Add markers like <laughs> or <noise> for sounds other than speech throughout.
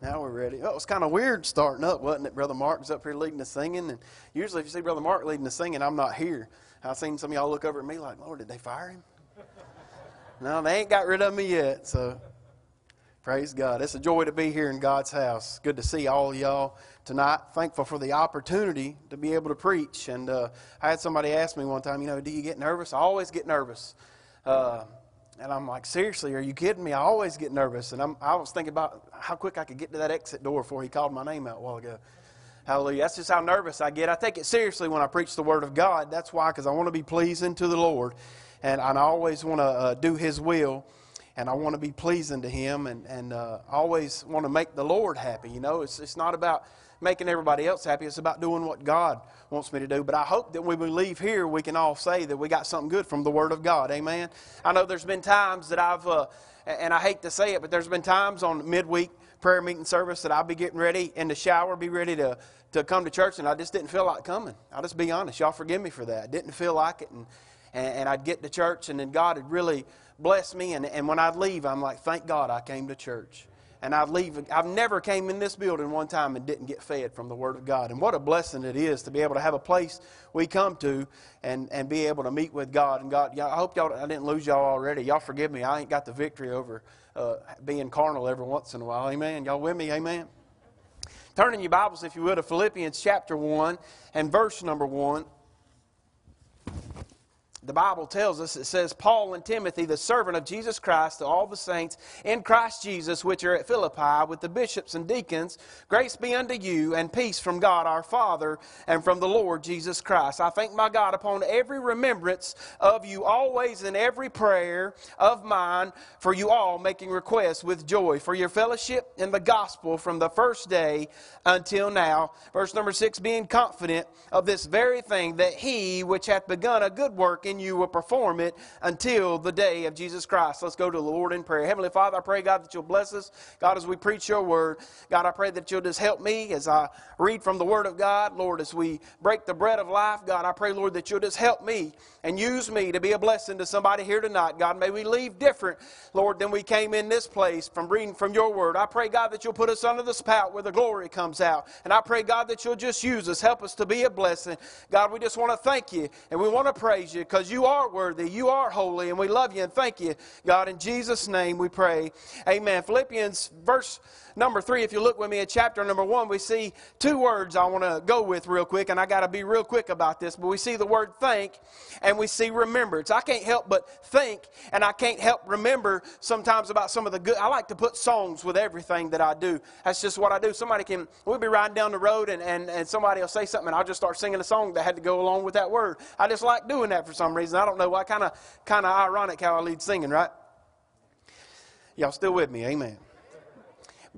Now we're ready. Oh, it was kind of weird starting up, wasn't it? Brother Mark's up here leading the singing, and usually if you see Brother Mark leading the singing, I'm not here. I've seen some of y'all look over at me like, Lord, did they fire him? <laughs> no, they ain't got rid of me yet. So praise God. It's a joy to be here in God's house. Good to see all y'all tonight. Thankful for the opportunity to be able to preach. And uh, I had somebody ask me one time, you know, do you get nervous? I always get nervous. Uh, and I'm like, seriously, are you kidding me? I always get nervous. And I'm, I was thinking about how quick I could get to that exit door before he called my name out a while ago. Hallelujah. That's just how nervous I get. I take it seriously when I preach the Word of God. That's why, because I want to be pleasing to the Lord. And, I always want to uh, do His will. And I want to be pleasing to Him. And, and uh, always want to make the Lord happy. You know, it's, it's not about making everybody else happy. It's about doing what God wants me to do. But I hope that when we leave here, we can all say that we got something good from the Word of God. Amen. I know there's been times that I've, uh, and I hate to say it, but there's been times on midweek prayer meeting service that I'll be getting ready in the shower, be ready to, to come to church, and I just didn't feel like coming. I'll just be honest. Y'all forgive me for that. Didn't feel like it. And, and, and I'd get to church, and then God had really blessed me. And, and when I'd leave, I'm like, thank God I came to church and I'd leave. I've never came in this building one time and didn't get fed from the Word of God. And what a blessing it is to be able to have a place we come to and, and be able to meet with God. And God, I hope y'all, I didn't lose y'all already. Y'all forgive me. I ain't got the victory over uh, being carnal every once in a while. Amen. Y'all with me? Amen. Turn in your Bibles, if you would, to Philippians chapter 1 and verse number 1 the Bible tells us, it says, Paul and Timothy, the servant of Jesus Christ, to all the saints in Christ Jesus, which are at Philippi, with the bishops and deacons, grace be unto you, and peace from God our Father, and from the Lord Jesus Christ. I thank my God upon every remembrance of you, always in every prayer of mine, for you all making requests with joy, for your fellowship in the gospel from the first day until now. Verse number six, being confident of this very thing, that he which hath begun a good work in you will perform it until the day of Jesus Christ. Let's go to the Lord in prayer. Heavenly Father, I pray, God, that you'll bless us. God, as we preach your word, God, I pray that you'll just help me as I read from the word of God. Lord, as we break the bread of life, God, I pray, Lord, that you'll just help me and use me to be a blessing to somebody here tonight. God, may we leave different, Lord, than we came in this place from reading from your word. I pray, God, that you'll put us under the spout where the glory comes out. And I pray, God, that you'll just use us, help us to be a blessing. God, we just want to thank you and we want to praise you because you are worthy, you are holy, and we love you and thank you. God, in Jesus' name we pray. Amen. Philippians verse number three, if you look with me at chapter number one, we see two words I want to go with real quick, and I got to be real quick about this, but we see the word think and we see remembrance. I can't help but think, and I can't help remember sometimes about some of the good. I like to put songs with everything that I do. That's just what I do. Somebody can, we'll be riding down the road, and, and, and somebody will say something, and I'll just start singing a song that had to go along with that word. I just like doing that for some reason. I don't know why. Kind of kind of ironic how I lead singing, right? Y'all still with me? Amen.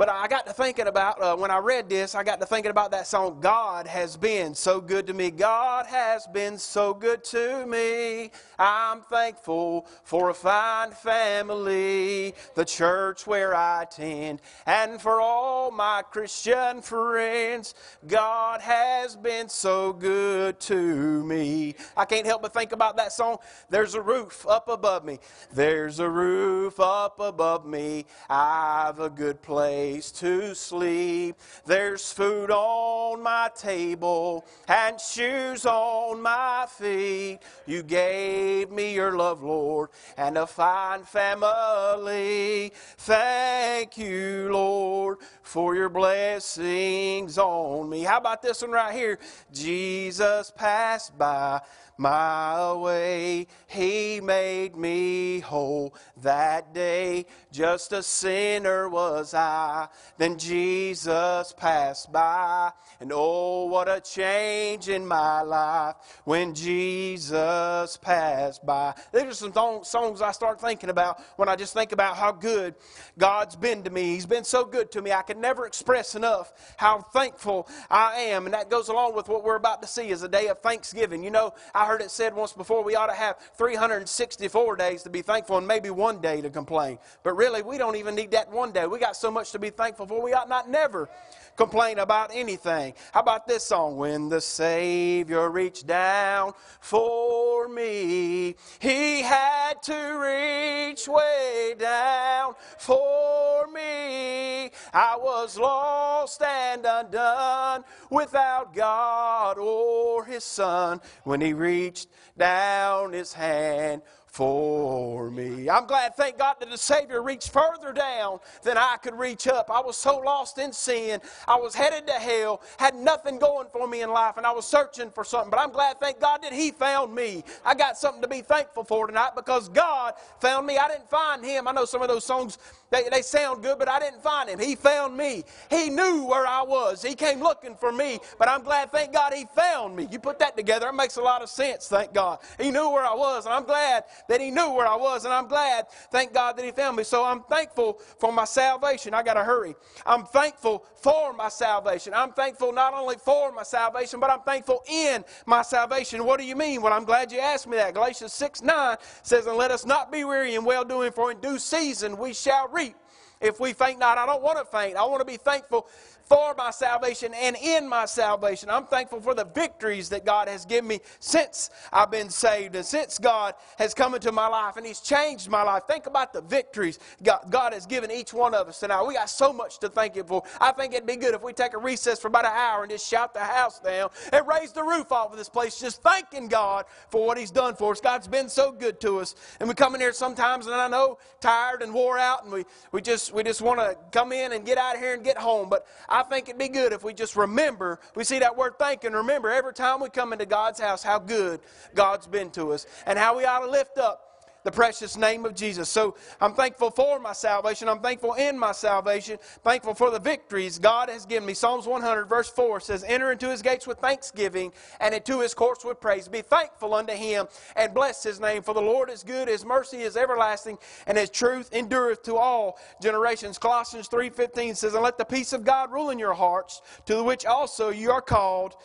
But I got to thinking about, uh, when I read this, I got to thinking about that song, God has been so good to me. God has been so good to me. I'm thankful for a fine family, the church where I attend, and for all my Christian friends. God has been so good to me. I can't help but think about that song. There's a roof up above me. There's a roof up above me. I've a good place to sleep. There's food on my table and shoes on my feet. You gave me your love, Lord, and a fine family. Thank you, Lord, for your blessings on me. How about this one right here? Jesus passed by my way. He made me whole that day. Just a sinner was I. Then Jesus passed by. And oh, what a change in my life when Jesus passed by. These are some songs I start thinking about when I just think about how good God's been to me. He's been so good to me. I can never express enough how thankful I am. And that goes along with what we're about to see as a day of thanksgiving. You know, I heard it said once before we ought to have 364 days to be thankful and maybe one day to complain. But really, we don't even need that one day. We got so much to be thankful for, we ought not never complain about anything. How about this song? When the Savior reached down for me, He had to reach way down for me. I was lost and undone without God or His Son. When He reached down His hand for me. I'm glad, thank God, that the Savior reached further down than I could reach up. I was so lost in sin. I was headed to hell, had nothing going for me in life, and I was searching for something. But I'm glad, thank God, that He found me. I got something to be thankful for tonight because God found me. I didn't find Him. I know some of those songs, they, they sound good, but I didn't find Him. He found me. He knew where I was. He came looking for me, but I'm glad, thank God, He found me. You put that together, it makes a lot of sense, thank God. He knew where I was, and I'm glad that He knew where I was, and I'm glad, thank God, that He found me. So I'm thankful for my salvation. I got to hurry. I'm thankful for my salvation. I'm thankful not only for my salvation, but I'm thankful in my salvation. What do you mean? Well, I'm glad you asked me that. Galatians 6 9 says, And let us not be weary in well doing, for in due season we shall reap if we faint not. I don't want to faint. I want to be thankful for my salvation and in my salvation. I'm thankful for the victories that God has given me since I've been saved and since God has come into my life and He's changed my life. Think about the victories God, God has given each one of us tonight. We got so much to thank Him for. I think it'd be good if we take a recess for about an hour and just shout the house down and raise the roof off of this place, just thanking God for what He's done for us. God's been so good to us. And we come in here sometimes, and I know tired and wore out, and we, we just we just want to come in and get out of here and get home. But I I think it'd be good if we just remember, we see that word thank and remember every time we come into God's house how good God's been to us and how we ought to lift up the precious name of Jesus. So I'm thankful for my salvation. I'm thankful in my salvation. Thankful for the victories God has given me. Psalms 100, verse 4 says, Enter into his gates with thanksgiving and into his courts with praise. Be thankful unto him and bless his name. For the Lord is good, his mercy is everlasting, and his truth endureth to all generations. Colossians 3.15 says, And let the peace of God rule in your hearts, to the which also you are called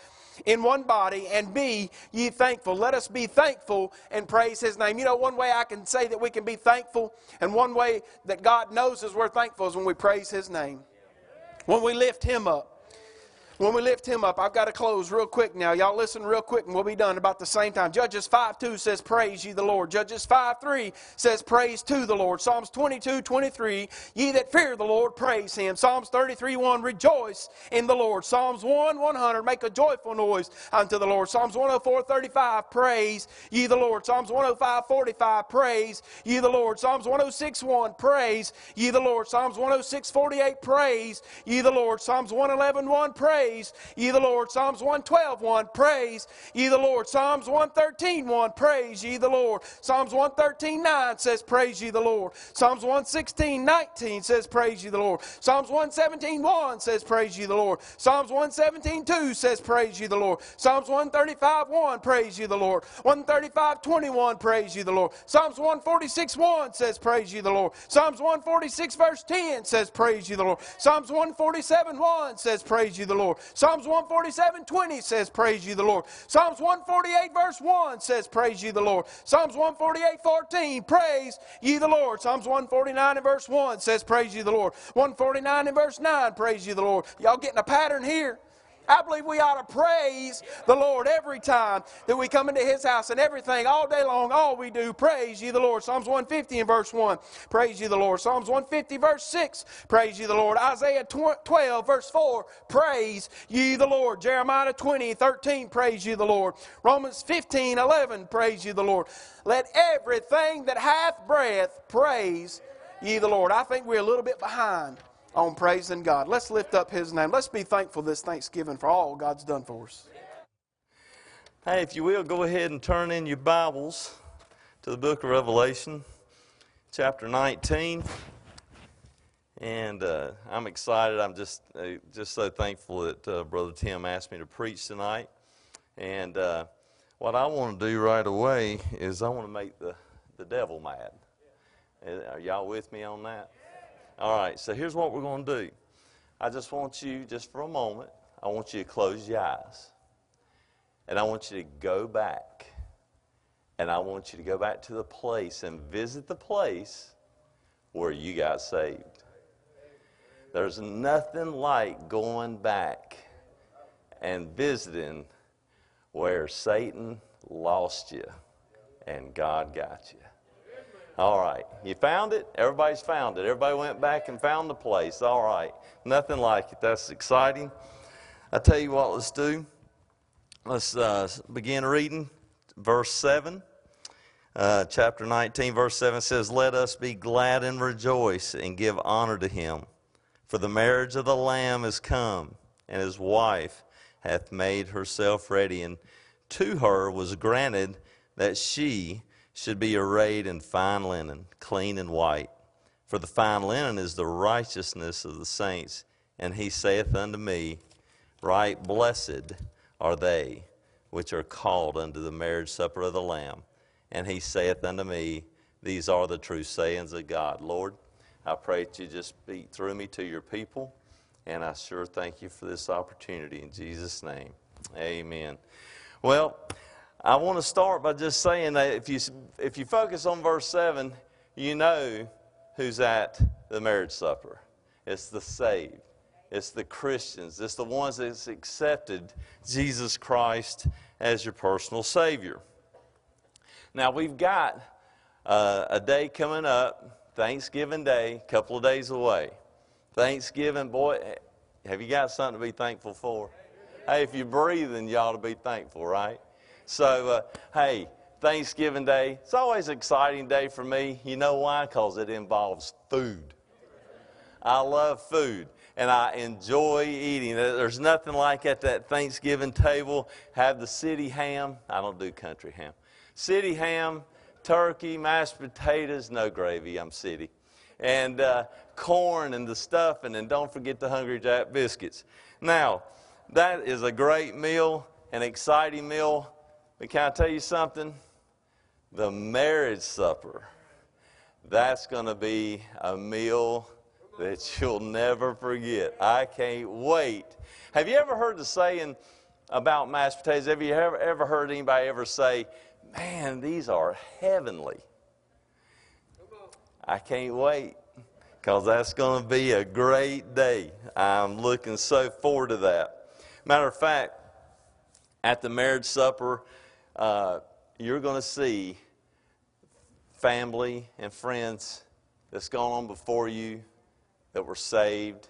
in one body, and be ye thankful. Let us be thankful and praise His name. You know, one way I can say that we can be thankful, and one way that God knows us we're thankful is when we praise His name, when we lift Him up when we lift him up, I've got to close real quick now. Y'all listen real quick and we'll be done about the same time. Judges 5 2 says, Praise ye the Lord. Judges 5 3 says, Praise to the Lord. Psalms 22 23, Ye that fear the Lord, praise him. Psalms 33 1, Rejoice in the Lord. Psalms 1 100, Make a joyful noise unto the Lord. Psalms 104 35, Praise ye the Lord. Psalms 105 45, Praise ye the Lord. Psalms 106 1, Praise ye the Lord. Psalms 106 48, Praise ye the Lord. Psalms 111 1, Praise praise ye the Lord. Psalms 112, 1, praise ye the Lord. Psalms 113, 1, praise ye the Lord. Psalms 113, 9 says, praise ye the Lord. Psalms 116, 19 says, praise ye the Lord. Psalms 117, 1 says, praise ye the Lord. Psalms 117, 2 says, praise ye the Lord. Psalms 135, 1, praise ye the Lord. 135, 21, praise ye the Lord. Psalms 146, 1 says, praise ye the Lord. Psalms 146, verse 10 says, praise ye the Lord. Psalms 147, 1 says, praise ye the Lord. Psalms 147 20 says, Praise ye the Lord. Psalms 148, verse 1 says, Praise ye the Lord. Psalms 148 14, Praise ye the Lord. Psalms 149 and verse 1 says, Praise ye the Lord. 149 and verse 9, Praise ye the Lord. Y'all getting a pattern here? I believe we ought to praise the Lord every time that we come into His house and everything, all day long, all we do, praise ye the Lord. Psalms 150 and verse 1, praise ye the Lord. Psalms 150 verse 6, praise ye the Lord. Isaiah 12 verse 4, praise ye the Lord. Jeremiah 20, 13, praise ye the Lord. Romans 15, 11, praise ye the Lord. Let everything that hath breath praise ye the Lord. I think we're a little bit behind on praising God. Let's lift up His name. Let's be thankful this Thanksgiving for all God's done for us. Hey, if you will, go ahead and turn in your Bibles to the book of Revelation, chapter 19. And uh, I'm excited. I'm just uh, just so thankful that uh, Brother Tim asked me to preach tonight. And uh, what I want to do right away is I want to make the, the devil mad. Are y'all with me on that? All right, so here's what we're going to do. I just want you, just for a moment, I want you to close your eyes. And I want you to go back. And I want you to go back to the place and visit the place where you got saved. There's nothing like going back and visiting where Satan lost you and God got you. All right. You found it? Everybody's found it. Everybody went back and found the place. All right. Nothing like it. That's exciting. I tell you what, let's do. Let's uh, begin reading verse 7. Uh, chapter 19, verse 7 says, Let us be glad and rejoice and give honor to him. For the marriage of the Lamb is come, and his wife hath made herself ready. And to her was granted that she should be arrayed in fine linen, clean and white. For the fine linen is the righteousness of the saints. And he saith unto me, Write blessed are they which are called unto the marriage supper of the Lamb. And he saith unto me, These are the true sayings of God. Lord, I pray that you just speak through me to your people. And I sure thank you for this opportunity in Jesus' name. Amen. Well, I want to start by just saying that if you, if you focus on verse 7, you know who's at the marriage supper. It's the saved, it's the Christians, it's the ones that's accepted Jesus Christ as your personal Savior. Now, we've got uh, a day coming up, Thanksgiving Day, a couple of days away. Thanksgiving, boy, have you got something to be thankful for? Hey, if you're breathing, you ought to be thankful, right? So, uh, hey, Thanksgiving Day, it's always an exciting day for me. You know why? Because it involves food. I love food and I enjoy eating. There's nothing like at that Thanksgiving table, have the city ham. I don't do country ham. City ham, turkey, mashed potatoes, no gravy, I'm city. And uh, corn and the stuffing, and don't forget the Hungry Jack biscuits. Now, that is a great meal, an exciting meal. But can I tell you something? The marriage supper, that's going to be a meal that you'll never forget. I can't wait. Have you ever heard the saying about mashed potatoes? Have you ever, ever heard anybody ever say, man, these are heavenly? I can't wait because that's going to be a great day. I'm looking so forward to that. Matter of fact, at the marriage supper, uh, you're going to see family and friends that's gone on before you that were saved,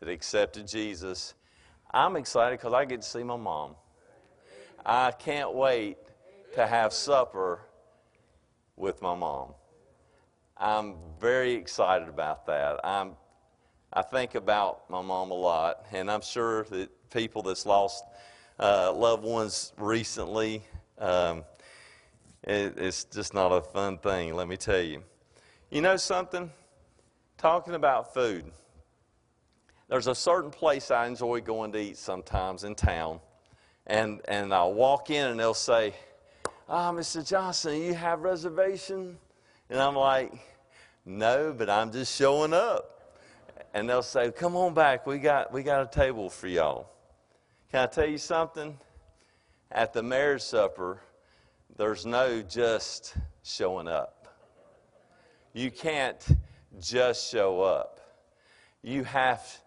that accepted Jesus. I'm excited because I get to see my mom. I can't wait to have supper with my mom. I'm very excited about that. I'm, I think about my mom a lot, and I'm sure that people that's lost uh, loved ones recently, um, it, it's just not a fun thing, let me tell you. You know something? talking about food. There's a certain place I enjoy going to eat sometimes in town, and, and I'll walk in and they'll say, Ah, oh, Mr. Johnson, you have reservation? And I'm like, No, but I'm just showing up. And they'll say, Come on back, we got, we got a table for y'all. Can I tell you something? At the marriage supper, there's no just showing up. You can't just show up. You have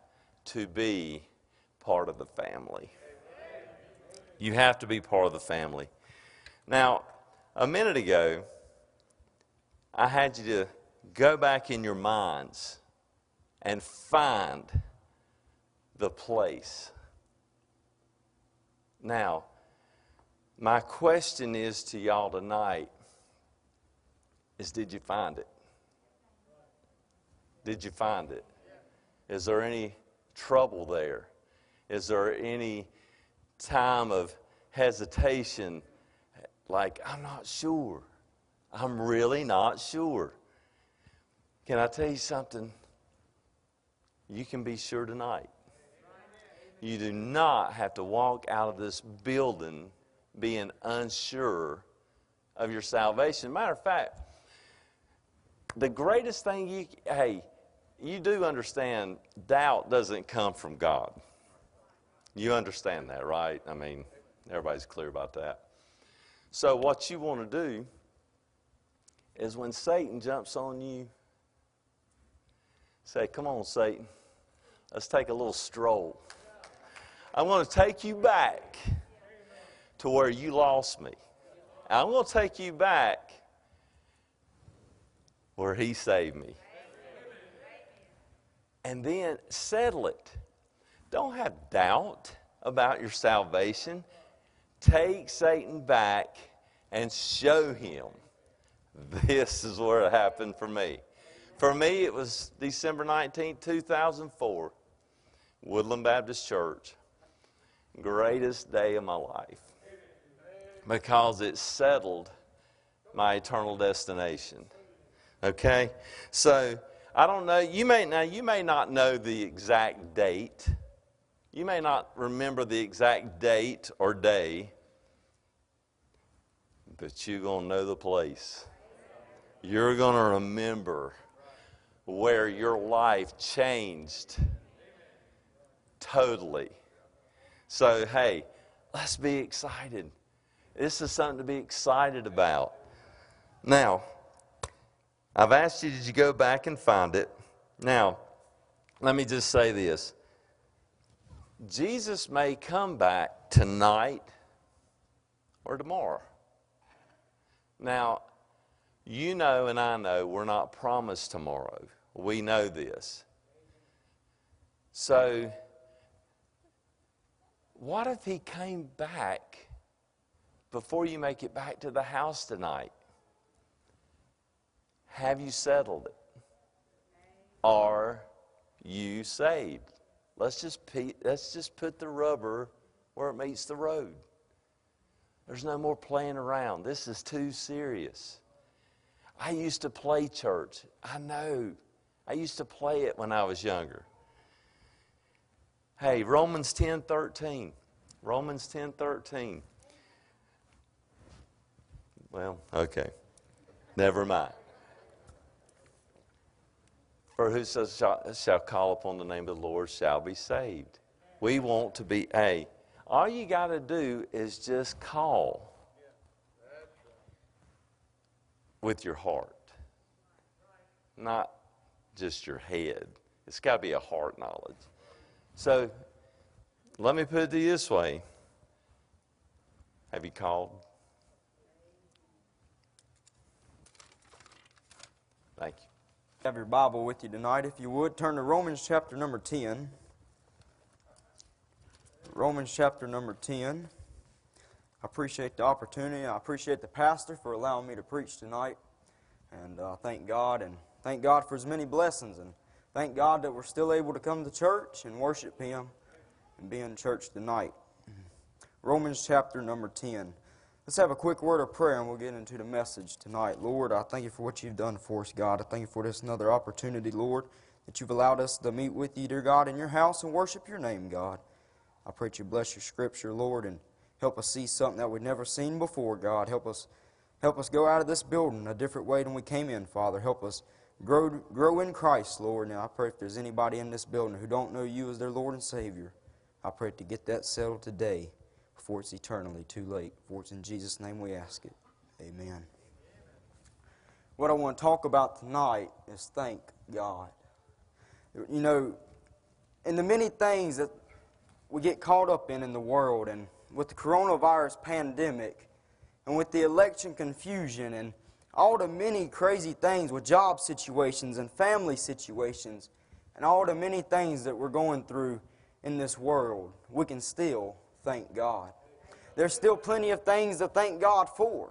to be part of the family. You have to be part of the family. Now, a minute ago, I had you to go back in your minds and find the place. Now, my question is to y'all tonight is did you find it? Did you find it? Is there any trouble there? Is there any time of hesitation? Like, I'm not sure. I'm really not sure. Can I tell you something? You can be sure tonight. You do not have to walk out of this building being unsure of your salvation. Matter of fact, the greatest thing you, hey, you do understand doubt doesn't come from God. You understand that, right? I mean, everybody's clear about that. So, what you want to do is when Satan jumps on you, say, Come on, Satan, let's take a little stroll. I want to take you back to where you lost me. I'm going to take you back where He saved me. And then settle it. Don't have doubt about your salvation. Take Satan back and show him this is where it happened for me. For me, it was December 19, 2004, Woodland Baptist Church. Greatest day of my life because it settled my eternal destination. Okay? So, I don't know, you may now you may not know the exact date. You may not remember the exact date or day, but you're going to know the place. You're going to remember where your life changed totally. So, hey, let's be excited. This is something to be excited about. Now, I've asked you, did you go back and find it? Now, let me just say this Jesus may come back tonight or tomorrow. Now, you know and I know we're not promised tomorrow. We know this. So, what if he came back before you make it back to the house tonight? Have you settled it? Are you saved? Let's just, let's just put the rubber where it meets the road. There's no more playing around. This is too serious. I used to play church. I know. I used to play it when I was younger. Hey, Romans 10 13. Romans 10 13. Well, okay. Never mind. For whoso shall, shall call upon the name of the Lord shall be saved. We want to be a. All you got to do is just call with your heart, not just your head. It's got to be a heart knowledge. So let me put it this way Have you called? Thank you. Have your Bible with you tonight, if you would. Turn to Romans chapter number 10. Romans chapter number 10. I appreciate the opportunity. I appreciate the pastor for allowing me to preach tonight. And uh, thank God and thank God for his many blessings. And thank God that we're still able to come to church and worship him and be in church tonight. Romans chapter number 10. Let's have a quick word of prayer and we'll get into the message tonight. Lord, I thank you for what you've done for us, God. I thank you for this another opportunity, Lord, that you've allowed us to meet with you, dear God, in your house and worship your name, God. I pray that you bless your scripture, Lord, and help us see something that we've never seen before, God. Help us help us go out of this building a different way than we came in, Father. Help us grow grow in Christ, Lord. Now I pray if there's anybody in this building who don't know you as their Lord and Savior, I pray to get that settled today before it's eternally too late. For it's in Jesus' name we ask it. Amen. What I want to talk about tonight is thank God. You know, in the many things that we get caught up in in the world, and with the coronavirus pandemic, and with the election confusion, and all the many crazy things with job situations and family situations, and all the many things that we're going through in this world, we can still thank God. There's still plenty of things to thank God for.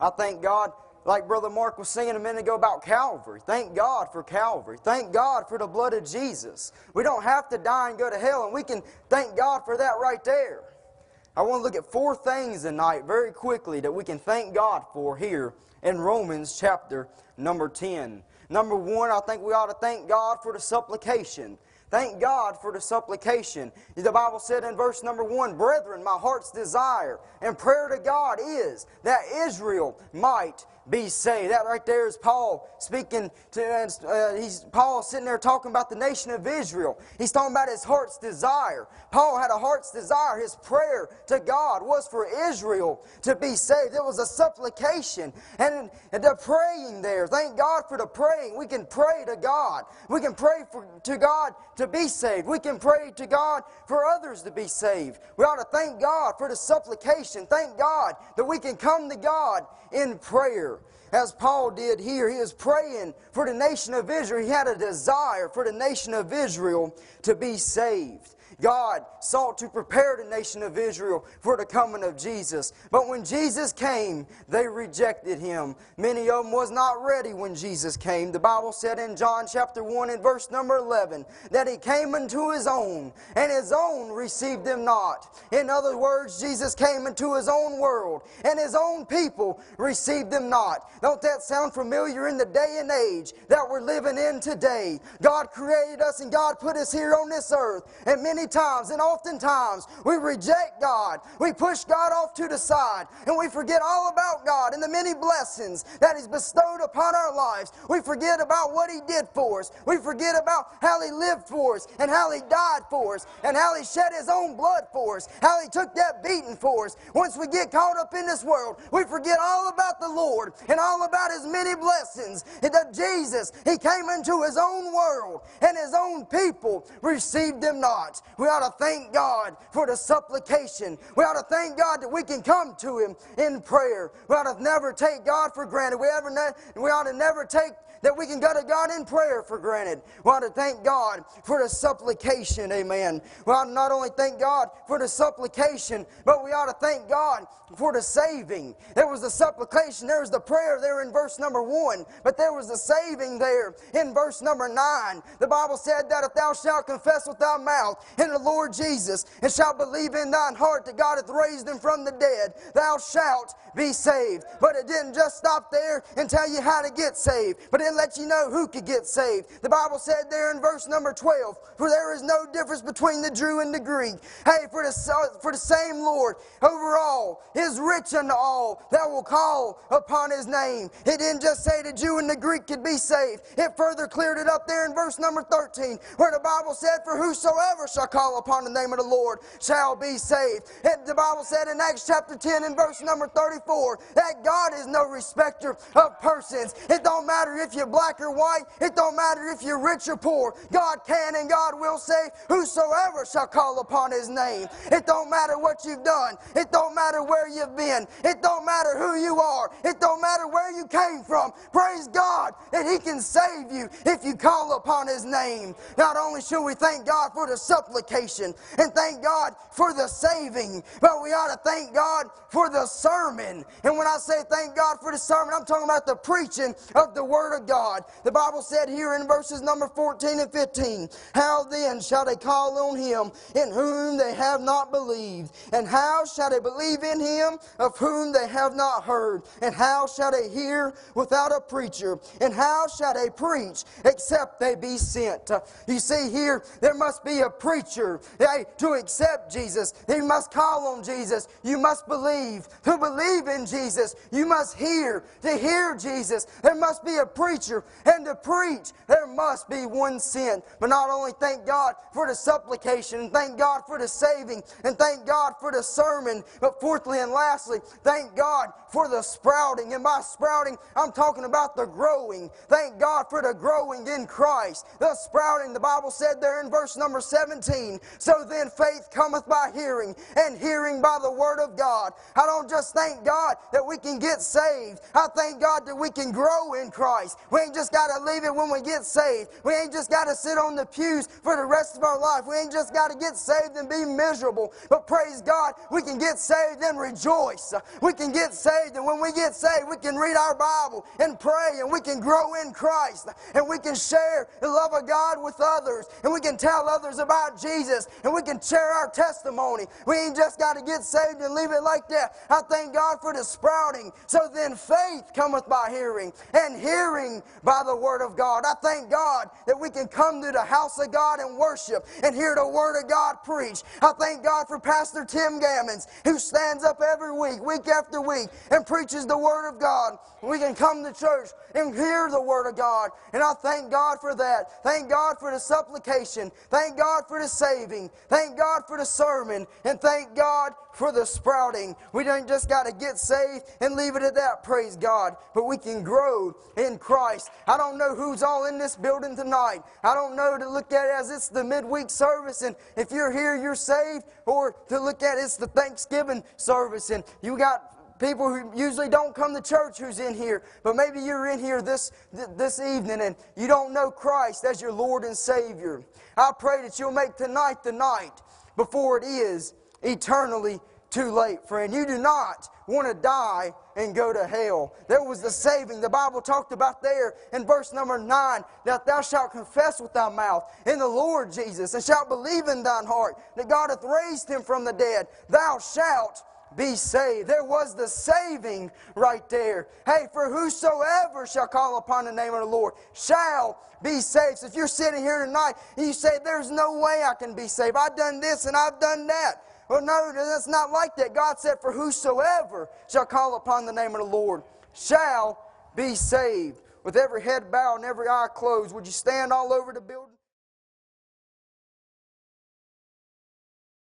I thank God, like Brother Mark was singing a minute ago about Calvary. Thank God for Calvary. Thank God for the blood of Jesus. We don't have to die and go to hell, and we can thank God for that right there. I want to look at four things tonight very quickly that we can thank God for here in Romans chapter number 10. Number one, I think we ought to thank God for the supplication Thank God for the supplication. The Bible said in verse number one, Brethren, my heart's desire and prayer to God is that Israel might be saved. That right there is Paul speaking to, uh, he's Paul sitting there talking about the nation of Israel. He's talking about his heart's desire. Paul had a heart's desire. His prayer to God was for Israel to be saved. It was a supplication. And, the praying there, thank God for the praying. We can pray to God. We can pray for, to God to be saved. We can pray to God for others to be saved. We ought to thank God for the supplication. Thank God that we can come to God in prayer. As Paul did here, he was praying for the nation of Israel. He had a desire for the nation of Israel to be saved. God sought to prepare the nation of Israel for the coming of Jesus. But when Jesus came, they rejected him. Many of them was not ready when Jesus came. The Bible said in John chapter 1 and verse number 11 that he came unto his own, and his own received him not. In other words, Jesus came into his own world, and his own people received him not. Don't that sound familiar in the day and age that we're living in today? God created us and God put us here on this earth, and many times and oftentimes we reject God. We push God off to the side and we forget all about God and the many blessings that He's bestowed upon our lives. We forget about what He did for us. We forget about how He lived for us and how He died for us and how He shed His own blood for us, how He took that beating for us. Once we get caught up in this world, we forget all about the Lord and all about His many blessings. And that Jesus, He came into His own world and His own people received Him not. We ought to thank God for the supplication. We ought to thank God that we can come to Him in prayer. We ought to never take God for granted. We, ever ne- we ought to never take that we can go to God in prayer for granted. We ought to thank God for the supplication, amen. We ought to not only thank God for the supplication, but we ought to thank God for the saving. There was the supplication, there was the prayer there in verse number one, but there was the saving there in verse number nine. The Bible said that if thou shalt confess with thy mouth in the Lord Jesus and shalt believe in thine heart that God hath raised him from the dead, thou shalt be saved. But it didn't just stop there and tell you how to get saved, but it let you know who could get saved. The Bible said there in verse number 12, For there is no difference between the Jew and the Greek. Hey, for the, for the same Lord over all is rich unto all that will call upon his name. It didn't just say the Jew and the Greek could be saved. It further cleared it up there in verse number 13, where the Bible said, For whosoever shall call upon the name of the Lord shall be saved. And the Bible said in Acts chapter 10 and verse number 34 that God is no respecter of persons. It don't matter if you're black or white, it don't matter if you're rich or poor. God can and God will save whosoever shall call upon his name. It don't matter what you've done. It don't matter where you've been. It don't matter who you are. It don't matter where you came from. Praise God that he can save you if you call upon his name. Not only should we thank God for the supplication and thank God for the saving, but we ought to thank God for the sermon. And when I say thank God for the sermon, I'm talking about the preaching of the Word of God. The Bible said here in verses number 14 and 15, How then shall they call on him in whom they have not believed? And how shall they believe in him of whom they have not heard? And how shall they hear without a preacher? And how shall they preach except they be sent? You see here, there must be a preacher to accept Jesus. They must call on Jesus. You must believe. To believe in Jesus, you must hear. To hear Jesus, there must be a preacher. And to preach, there must be one sin. But not only thank God for the supplication, and thank God for the saving, and thank God for the sermon, but fourthly and lastly, thank God for the sprouting. And by sprouting, I'm talking about the growing. Thank God for the growing in Christ. The sprouting, the Bible said there in verse number 17. So then faith cometh by hearing, and hearing by the word of God. I don't just thank God that we can get saved. I thank God that we can grow in Christ. We ain't just got to leave it when we get saved. We ain't just got to sit on the pews for the rest of our life. We ain't just got to get saved and be miserable. But praise God, we can get saved and rejoice. We can get saved, and when we get saved, we can read our Bible and pray, and we can grow in Christ, and we can share the love of God with others, and we can tell others about Jesus, and we can share our testimony. We ain't just got to get saved and leave it like that. I thank God for the sprouting. So then faith cometh by hearing, and hearing by the word of God. I thank God that we can come to the house of God and worship and hear the word of God preached. I thank God for Pastor Tim Gammons, who stands up every week, week after week, and preaches the word of God. We can come to church and hear the word of God. And I thank God for that. Thank God for the supplication. Thank God for the saving. Thank God for the sermon. And thank God for the sprouting. We don't just got to get saved and leave it at that, praise God. But we can grow in Christ. I don't know who's all in this building tonight. I don't know to look at it as it's the midweek service, and if you're here, you're saved, or to look at it, it's the Thanksgiving service, and you got people who usually don't come to church who's in here, but maybe you're in here this, this evening and you don't know Christ as your Lord and Savior. I pray that you'll make tonight the night before it is eternally too late, friend. You do not want to die and go to hell. There was the saving. The Bible talked about there in verse number 9 that thou shalt confess with thy mouth in the Lord Jesus and shalt believe in thine heart that God hath raised him from the dead. Thou shalt be saved. There was the saving right there. Hey, for whosoever shall call upon the name of the Lord shall be saved. So if you're sitting here tonight and you say, There's no way I can be saved, I've done this and I've done that. Well, no, that's not like that. God said, For whosoever shall call upon the name of the Lord shall be saved. With every head bowed and every eye closed, would you stand all over the building?